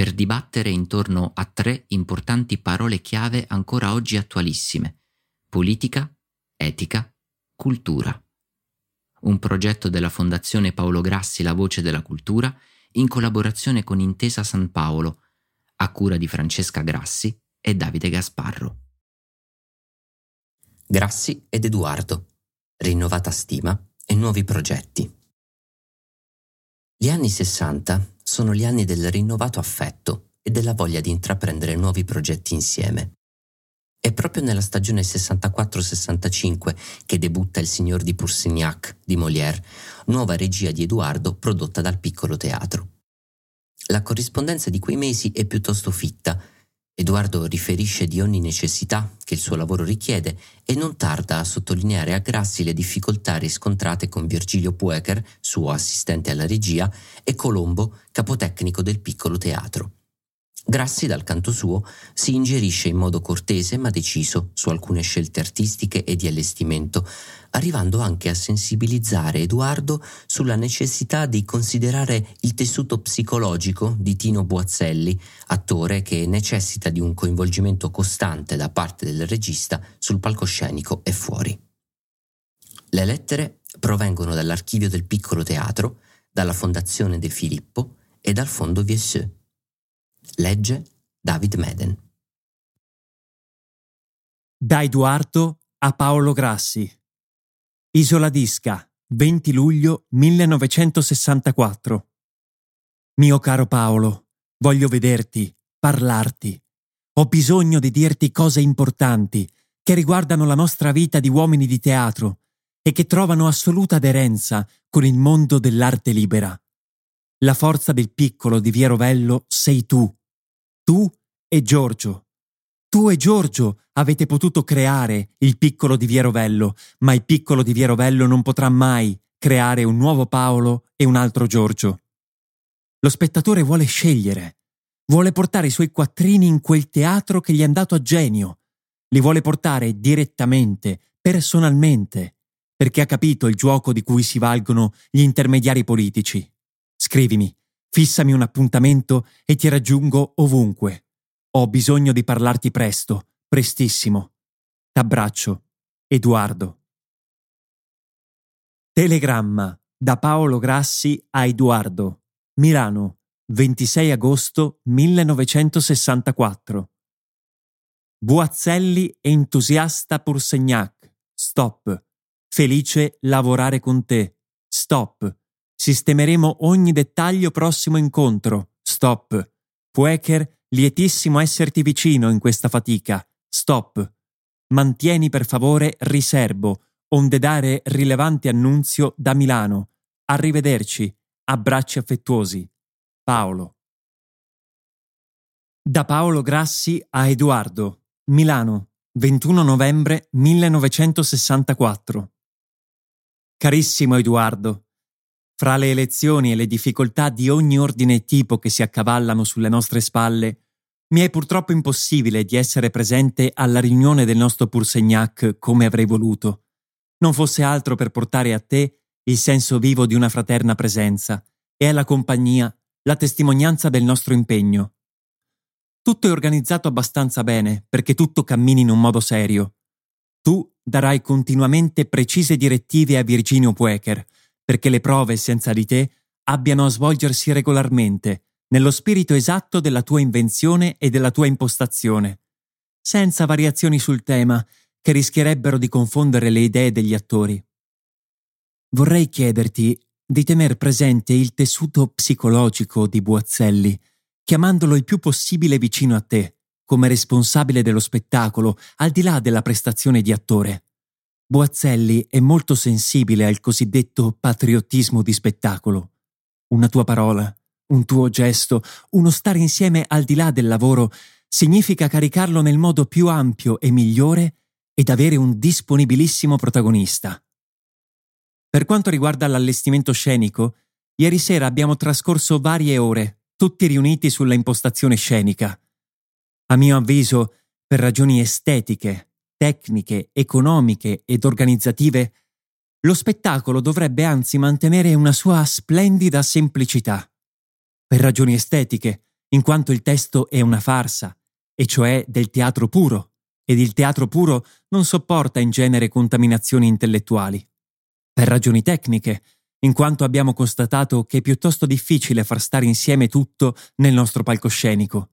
per dibattere intorno a tre importanti parole chiave ancora oggi attualissime. Politica, etica, cultura. Un progetto della Fondazione Paolo Grassi La Voce della Cultura in collaborazione con Intesa San Paolo, a cura di Francesca Grassi e Davide Gasparro. Grassi ed Edoardo. Rinnovata stima e nuovi progetti. Gli anni 60 sono gli anni del rinnovato affetto e della voglia di intraprendere nuovi progetti insieme. È proprio nella stagione 64-65 che debutta Il Signor di Poursignac di Molière, nuova regia di Edoardo prodotta dal piccolo teatro. La corrispondenza di quei mesi è piuttosto fitta Edoardo riferisce di ogni necessità che il suo lavoro richiede e non tarda a sottolineare a Grassi le difficoltà riscontrate con Virgilio Puecher, suo assistente alla regia, e Colombo, capotecnico del piccolo teatro. Grassi, dal canto suo, si ingerisce in modo cortese ma deciso su alcune scelte artistiche e di allestimento, arrivando anche a sensibilizzare Edoardo sulla necessità di considerare il tessuto psicologico di Tino Boazzelli, attore che necessita di un coinvolgimento costante da parte del regista sul palcoscenico e fuori. Le lettere provengono dall'archivio del piccolo teatro, dalla Fondazione De Filippo e dal Fondo Viesseux. Legge David Meden. Da Edoardo a Paolo Grassi. Isola d'Isca, 20 luglio 1964. Mio caro Paolo, voglio vederti, parlarti. Ho bisogno di dirti cose importanti che riguardano la nostra vita di uomini di teatro e che trovano assoluta aderenza con il mondo dell'arte libera. La forza del piccolo di Via Rovello sei tu, tu e Giorgio. Tu e Giorgio avete potuto creare il piccolo di Via Rovello, ma il piccolo di Via Rovello non potrà mai creare un nuovo Paolo e un altro Giorgio. Lo spettatore vuole scegliere, vuole portare i suoi quattrini in quel teatro che gli è andato a genio, li vuole portare direttamente, personalmente, perché ha capito il gioco di cui si valgono gli intermediari politici. Scrivimi, fissami un appuntamento e ti raggiungo ovunque. Ho bisogno di parlarti presto, prestissimo. T'abbraccio, Edoardo. Telegramma da Paolo Grassi a Edoardo, Milano, 26 agosto 1964. Buazzelli entusiasta Pursegnac. Stop. Felice lavorare con te. Stop. Sistemeremo ogni dettaglio prossimo incontro. Stop. Puecher, lietissimo esserti vicino in questa fatica. Stop. Mantieni per favore riservo, onde dare rilevante annunzio da Milano. Arrivederci. Abbracci affettuosi. Paolo. Da Paolo Grassi a Edoardo, Milano, 21 novembre 1964. Carissimo Edoardo, fra le elezioni e le difficoltà di ogni ordine e tipo che si accavallano sulle nostre spalle, mi è purtroppo impossibile di essere presente alla riunione del nostro Pursegnac come avrei voluto. Non fosse altro per portare a te il senso vivo di una fraterna presenza e alla compagnia la testimonianza del nostro impegno. Tutto è organizzato abbastanza bene perché tutto cammini in un modo serio. Tu darai continuamente precise direttive a Virginio Puecher perché le prove senza di te abbiano a svolgersi regolarmente nello spirito esatto della tua invenzione e della tua impostazione. senza variazioni sul tema che rischierebbero di confondere le idee degli attori. Vorrei chiederti di tener presente il tessuto psicologico di Buazzelli, chiamandolo il più possibile vicino a te, come responsabile dello spettacolo, al di là della prestazione di attore. Boazzelli è molto sensibile al cosiddetto patriottismo di spettacolo. Una tua parola, un tuo gesto, uno stare insieme al di là del lavoro significa caricarlo nel modo più ampio e migliore ed avere un disponibilissimo protagonista. Per quanto riguarda l'allestimento scenico, ieri sera abbiamo trascorso varie ore, tutti riuniti sulla impostazione scenica. A mio avviso, per ragioni estetiche, tecniche, economiche ed organizzative, lo spettacolo dovrebbe anzi mantenere una sua splendida semplicità. Per ragioni estetiche, in quanto il testo è una farsa, e cioè del teatro puro, ed il teatro puro non sopporta in genere contaminazioni intellettuali. Per ragioni tecniche, in quanto abbiamo constatato che è piuttosto difficile far stare insieme tutto nel nostro palcoscenico.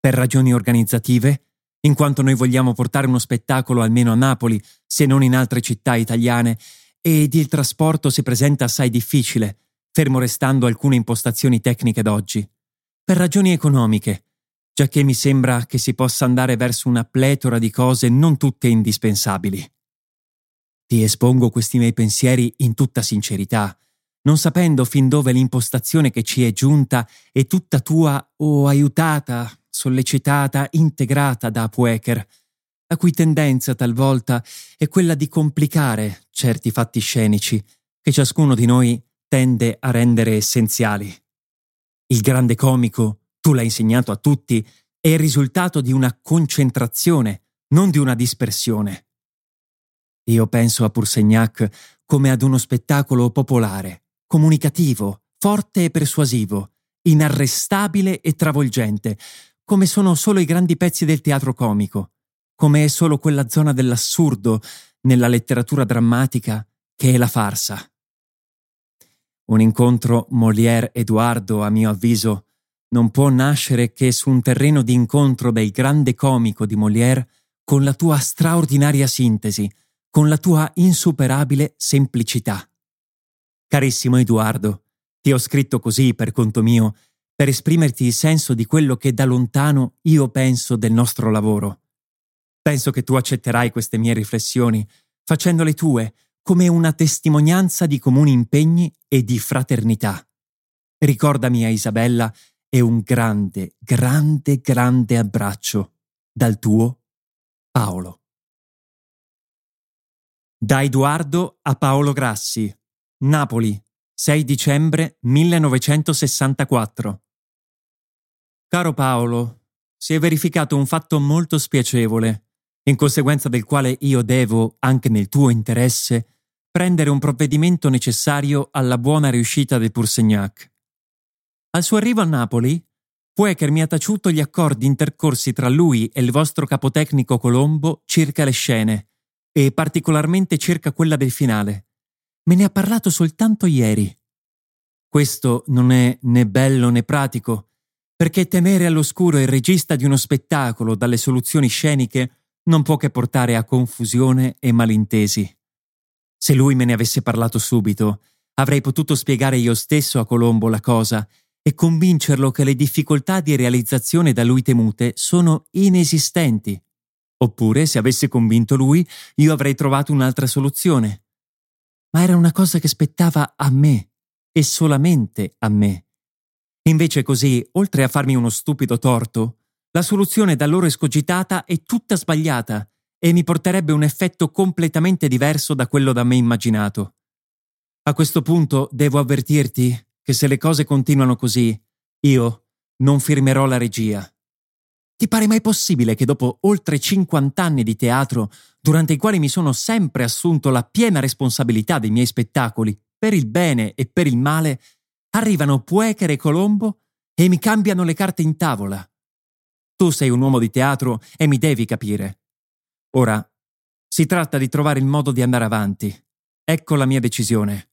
Per ragioni organizzative, in quanto noi vogliamo portare uno spettacolo almeno a Napoli, se non in altre città italiane, ed il trasporto si presenta assai difficile, fermo restando alcune impostazioni tecniche d'oggi. Per ragioni economiche, già che mi sembra che si possa andare verso una pletora di cose non tutte indispensabili. Ti espongo questi miei pensieri in tutta sincerità, non sapendo fin dove l'impostazione che ci è giunta è tutta tua o aiutata sollecitata, integrata da Pueker, la cui tendenza talvolta è quella di complicare certi fatti scenici che ciascuno di noi tende a rendere essenziali. Il grande comico, tu l'hai insegnato a tutti, è il risultato di una concentrazione, non di una dispersione. Io penso a Pourseignac come ad uno spettacolo popolare, comunicativo, forte e persuasivo, inarrestabile e travolgente, come sono solo i grandi pezzi del teatro comico, come è solo quella zona dell'assurdo nella letteratura drammatica che è la farsa. Un incontro Molière-Edoardo, a mio avviso, non può nascere che su un terreno di incontro del grande comico di Molière con la tua straordinaria sintesi, con la tua insuperabile semplicità. Carissimo Edoardo, ti ho scritto così per conto mio per esprimerti il senso di quello che da lontano io penso del nostro lavoro. Penso che tu accetterai queste mie riflessioni, facendole tue come una testimonianza di comuni impegni e di fraternità. Ricordami a Isabella e un grande, grande, grande abbraccio dal tuo Paolo. Da Edoardo a Paolo Grassi, Napoli, 6 dicembre 1964. Caro Paolo, si è verificato un fatto molto spiacevole, in conseguenza del quale io devo, anche nel tuo interesse, prendere un provvedimento necessario alla buona riuscita del Pourseignac. Al suo arrivo a Napoli, Puecher mi ha taciuto gli accordi intercorsi tra lui e il vostro capotecnico Colombo circa le scene, e particolarmente circa quella del finale. Me ne ha parlato soltanto ieri. Questo non è né bello né pratico, perché tenere all'oscuro il regista di uno spettacolo dalle soluzioni sceniche non può che portare a confusione e malintesi. Se lui me ne avesse parlato subito, avrei potuto spiegare io stesso a Colombo la cosa e convincerlo che le difficoltà di realizzazione da lui temute sono inesistenti. Oppure, se avesse convinto lui, io avrei trovato un'altra soluzione. Ma era una cosa che spettava a me, e solamente a me. Invece così, oltre a farmi uno stupido torto, la soluzione da loro escogitata è tutta sbagliata e mi porterebbe un effetto completamente diverso da quello da me immaginato. A questo punto devo avvertirti che se le cose continuano così, io non firmerò la regia. Ti pare mai possibile che dopo oltre 50 anni di teatro, durante i quali mi sono sempre assunto la piena responsabilità dei miei spettacoli, per il bene e per il male, Arrivano Puecher e Colombo e mi cambiano le carte in tavola. Tu sei un uomo di teatro e mi devi capire. Ora, si tratta di trovare il modo di andare avanti. Ecco la mia decisione.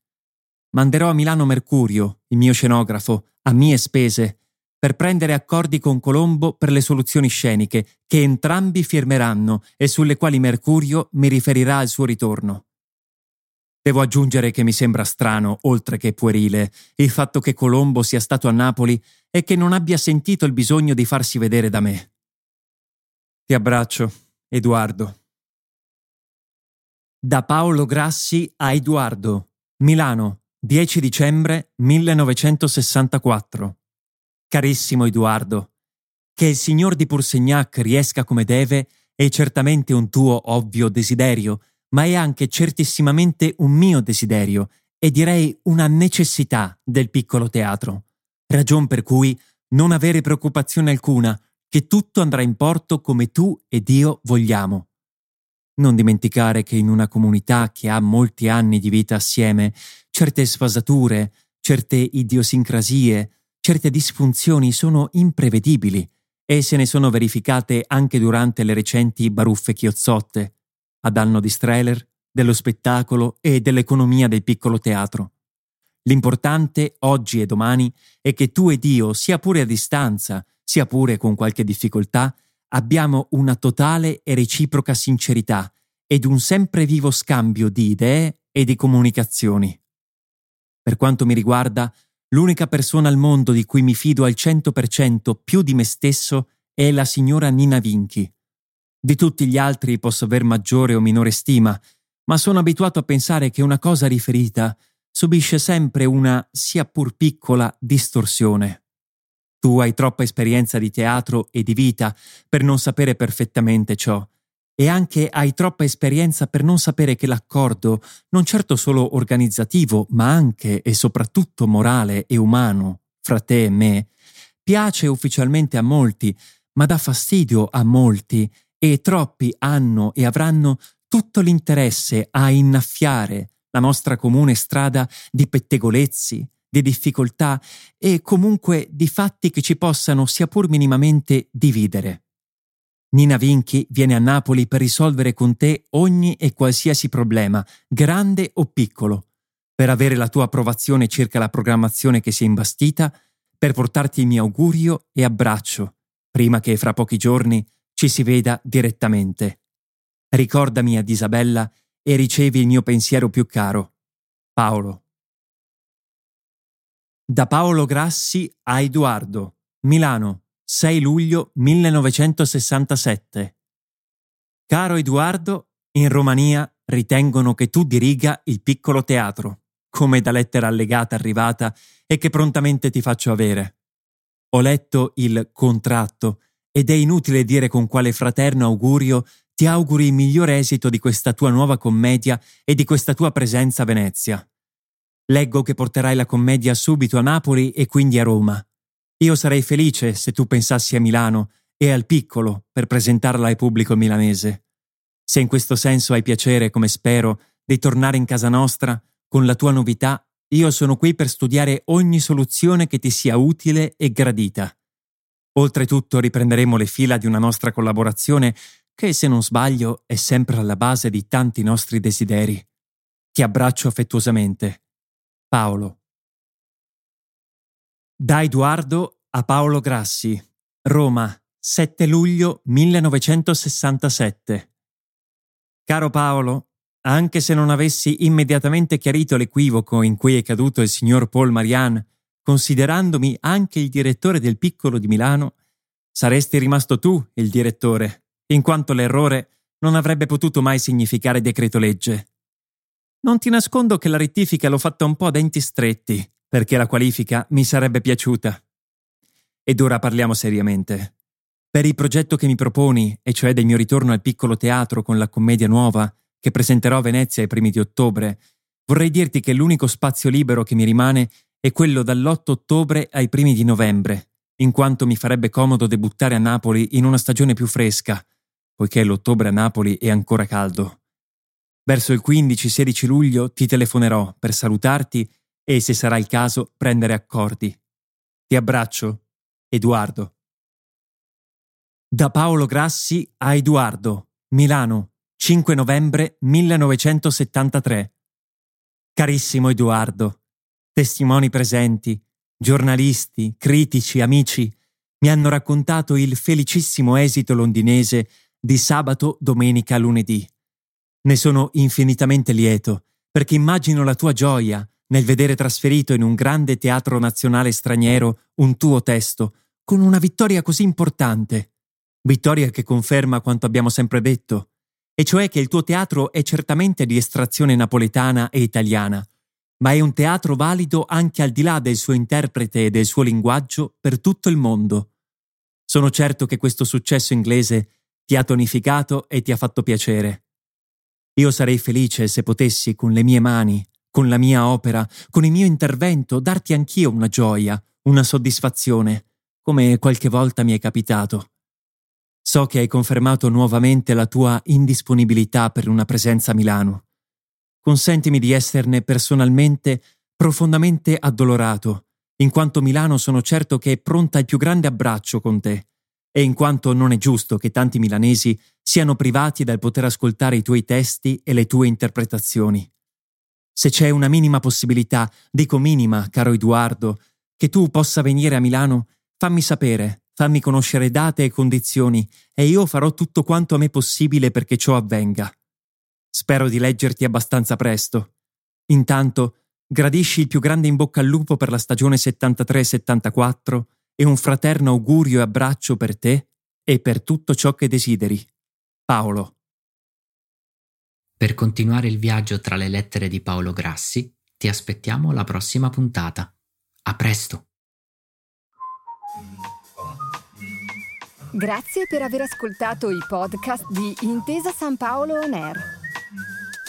Manderò a Milano Mercurio, il mio scenografo, a mie spese, per prendere accordi con Colombo per le soluzioni sceniche che entrambi firmeranno e sulle quali Mercurio mi riferirà al suo ritorno. Devo aggiungere che mi sembra strano, oltre che puerile, il fatto che Colombo sia stato a Napoli e che non abbia sentito il bisogno di farsi vedere da me. Ti abbraccio, Edoardo. Da Paolo Grassi a Edoardo, Milano, 10 dicembre 1964. Carissimo Edoardo, che il signor di Poursignac riesca come deve è certamente un tuo ovvio desiderio, ma è anche certissimamente un mio desiderio e direi una necessità del piccolo teatro. Ragion per cui non avere preoccupazione alcuna, che tutto andrà in porto come tu ed io vogliamo. Non dimenticare che in una comunità che ha molti anni di vita assieme, certe sfasature, certe idiosincrasie, certe disfunzioni sono imprevedibili e se ne sono verificate anche durante le recenti baruffe chiozzotte, a danno di Streller, dello spettacolo e dell'economia del piccolo teatro. L'importante oggi e domani è che tu ed io, sia pure a distanza, sia pure con qualche difficoltà, abbiamo una totale e reciproca sincerità ed un sempre vivo scambio di idee e di comunicazioni. Per quanto mi riguarda, l'unica persona al mondo di cui mi fido al 100% più di me stesso è la signora Nina Vinchi. Di tutti gli altri posso aver maggiore o minore stima, ma sono abituato a pensare che una cosa riferita subisce sempre una, sia pur piccola, distorsione. Tu hai troppa esperienza di teatro e di vita per non sapere perfettamente ciò, e anche hai troppa esperienza per non sapere che l'accordo, non certo solo organizzativo, ma anche e soprattutto morale e umano, fra te e me, piace ufficialmente a molti, ma dà fastidio a molti, e troppi hanno e avranno tutto l'interesse a innaffiare la nostra comune strada di pettegolezzi, di difficoltà e comunque di fatti che ci possano sia pur minimamente dividere. Nina Vinchi viene a Napoli per risolvere con te ogni e qualsiasi problema, grande o piccolo, per avere la tua approvazione circa la programmazione che si è imbastita, per portarti il mio augurio e abbraccio, prima che fra pochi giorni ci si veda direttamente. Ricordami ad Isabella e ricevi il mio pensiero più caro. Paolo. Da Paolo Grassi a Edoardo, Milano, 6 luglio 1967. Caro Edoardo, in Romania ritengono che tu diriga il piccolo teatro, come da lettera allegata arrivata e che prontamente ti faccio avere. Ho letto il contratto ed è inutile dire con quale fraterno augurio ti auguri il migliore esito di questa tua nuova commedia e di questa tua presenza a Venezia. Leggo che porterai la commedia subito a Napoli e quindi a Roma. Io sarei felice se tu pensassi a Milano e al piccolo per presentarla al pubblico milanese. Se in questo senso hai piacere, come spero, di tornare in casa nostra, con la tua novità, io sono qui per studiare ogni soluzione che ti sia utile e gradita. Oltretutto riprenderemo le fila di una nostra collaborazione che, se non sbaglio, è sempre alla base di tanti nostri desideri. Ti abbraccio affettuosamente. Paolo. Da Edoardo a Paolo Grassi, Roma, 7 luglio 1967. Caro Paolo, anche se non avessi immediatamente chiarito l'equivoco in cui è caduto il signor Paul Marian, considerandomi anche il direttore del piccolo di Milano, saresti rimasto tu il direttore, in quanto l'errore non avrebbe potuto mai significare decreto legge. Non ti nascondo che la rettifica l'ho fatta un po' a denti stretti, perché la qualifica mi sarebbe piaciuta. Ed ora parliamo seriamente. Per il progetto che mi proponi, e cioè del mio ritorno al piccolo teatro con la commedia nuova, che presenterò a Venezia ai primi di ottobre, vorrei dirti che l'unico spazio libero che mi rimane è quello dall'8 ottobre ai primi di novembre, in quanto mi farebbe comodo debuttare a Napoli in una stagione più fresca, poiché l'ottobre a Napoli è ancora caldo. Verso il 15-16 luglio ti telefonerò per salutarti e, se sarà il caso, prendere accordi. Ti abbraccio, Edoardo. Da Paolo Grassi a Edoardo, Milano, 5 novembre 1973. Carissimo Edoardo, testimoni presenti, giornalisti, critici, amici mi hanno raccontato il felicissimo esito londinese di sabato, domenica, lunedì. Ne sono infinitamente lieto, perché immagino la tua gioia nel vedere trasferito in un grande teatro nazionale straniero un tuo testo, con una vittoria così importante. Vittoria che conferma quanto abbiamo sempre detto, e cioè che il tuo teatro è certamente di estrazione napoletana e italiana, ma è un teatro valido anche al di là del suo interprete e del suo linguaggio per tutto il mondo. Sono certo che questo successo inglese ti ha tonificato e ti ha fatto piacere. Io sarei felice se potessi, con le mie mani, con la mia opera, con il mio intervento, darti anch'io una gioia, una soddisfazione, come qualche volta mi è capitato. So che hai confermato nuovamente la tua indisponibilità per una presenza a Milano. Consentimi di esserne personalmente profondamente addolorato, in quanto Milano sono certo che è pronta al più grande abbraccio con te, e in quanto non è giusto che tanti milanesi siano privati dal poter ascoltare i tuoi testi e le tue interpretazioni. Se c'è una minima possibilità, dico minima, caro Edoardo, che tu possa venire a Milano, fammi sapere, fammi conoscere date e condizioni, e io farò tutto quanto a me possibile perché ciò avvenga. Spero di leggerti abbastanza presto. Intanto, gradisci il più grande in bocca al lupo per la stagione 73-74 e un fraterno augurio e abbraccio per te e per tutto ciò che desideri. Paolo. Per continuare il viaggio tra le lettere di Paolo Grassi, ti aspettiamo alla prossima puntata. A presto! Grazie per aver ascoltato i podcast di Intesa San Paolo On Air.